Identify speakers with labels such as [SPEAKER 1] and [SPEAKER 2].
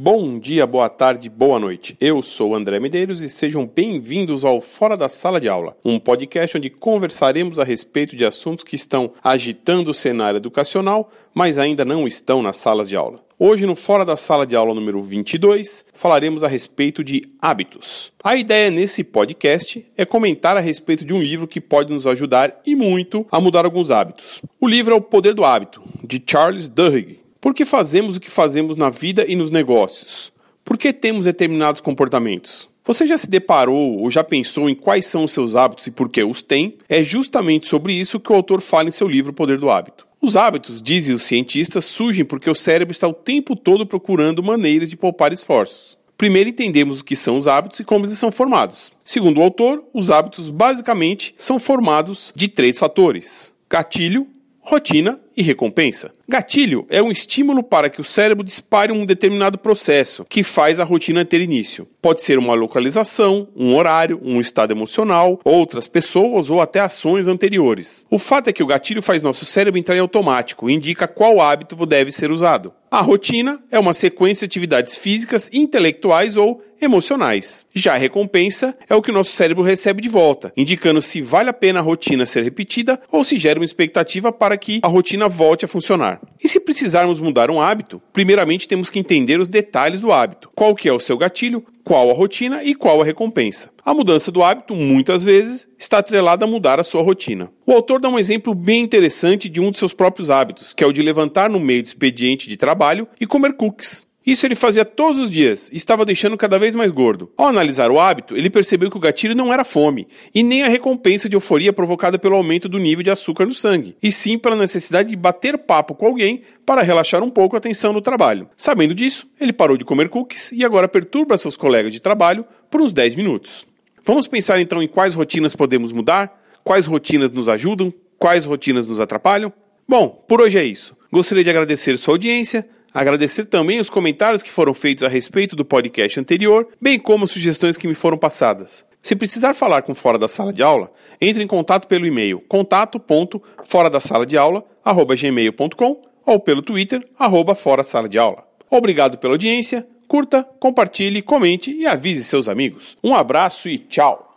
[SPEAKER 1] Bom dia, boa tarde, boa noite. Eu sou André Medeiros e sejam bem-vindos ao Fora da Sala de Aula, um podcast onde conversaremos a respeito de assuntos que estão agitando o cenário educacional, mas ainda não estão nas salas de aula. Hoje, no Fora da Sala de Aula número 22, falaremos a respeito de hábitos. A ideia nesse podcast é comentar a respeito de um livro que pode nos ajudar e muito a mudar alguns hábitos. O livro é O Poder do Hábito, de Charles Duhigg. Por que fazemos o que fazemos na vida e nos negócios? Por que temos determinados comportamentos? Você já se deparou ou já pensou em quais são os seus hábitos e por que os tem? É justamente sobre isso que o autor fala em seu livro O Poder do Hábito. Os hábitos, dizem os cientistas, surgem porque o cérebro está o tempo todo procurando maneiras de poupar esforços. Primeiro entendemos o que são os hábitos e como eles são formados. Segundo o autor, os hábitos basicamente são formados de três fatores: gatilho, rotina e recompensa. Gatilho é um estímulo para que o cérebro dispare um determinado processo que faz a rotina ter início. Pode ser uma localização, um horário, um estado emocional, outras pessoas ou até ações anteriores. O fato é que o gatilho faz nosso cérebro entrar em automático e indica qual hábito deve ser usado. A rotina é uma sequência de atividades físicas, intelectuais ou emocionais. Já a recompensa é o que o nosso cérebro recebe de volta, indicando se vale a pena a rotina ser repetida ou se gera uma expectativa para que a rotina volte a funcionar. E se precisarmos mudar um hábito, primeiramente temos que entender os detalhes do hábito. Qual que é o seu gatilho, qual a rotina e qual a recompensa. A mudança do hábito, muitas vezes, está atrelada a mudar a sua rotina. O autor dá um exemplo bem interessante de um de seus próprios hábitos, que é o de levantar no meio do expediente de trabalho e comer cookies. Isso ele fazia todos os dias e estava deixando cada vez mais gordo. Ao analisar o hábito, ele percebeu que o gatilho não era fome e nem a recompensa de euforia provocada pelo aumento do nível de açúcar no sangue, e sim pela necessidade de bater papo com alguém para relaxar um pouco a tensão do trabalho. Sabendo disso, ele parou de comer cookies e agora perturba seus colegas de trabalho por uns 10 minutos. Vamos pensar então em quais rotinas podemos mudar, quais rotinas nos ajudam, quais rotinas nos atrapalham? Bom, por hoje é isso. Gostaria de agradecer sua audiência. Agradecer também os comentários que foram feitos a respeito do podcast anterior, bem como sugestões que me foram passadas. Se precisar falar com Fora da Sala de Aula, entre em contato pelo e-mail contato.fora da sala de aula, gmail.com ou pelo Twitter, arroba Fora Sala de Aula. Obrigado pela audiência, curta, compartilhe, comente e avise seus amigos. Um abraço e tchau!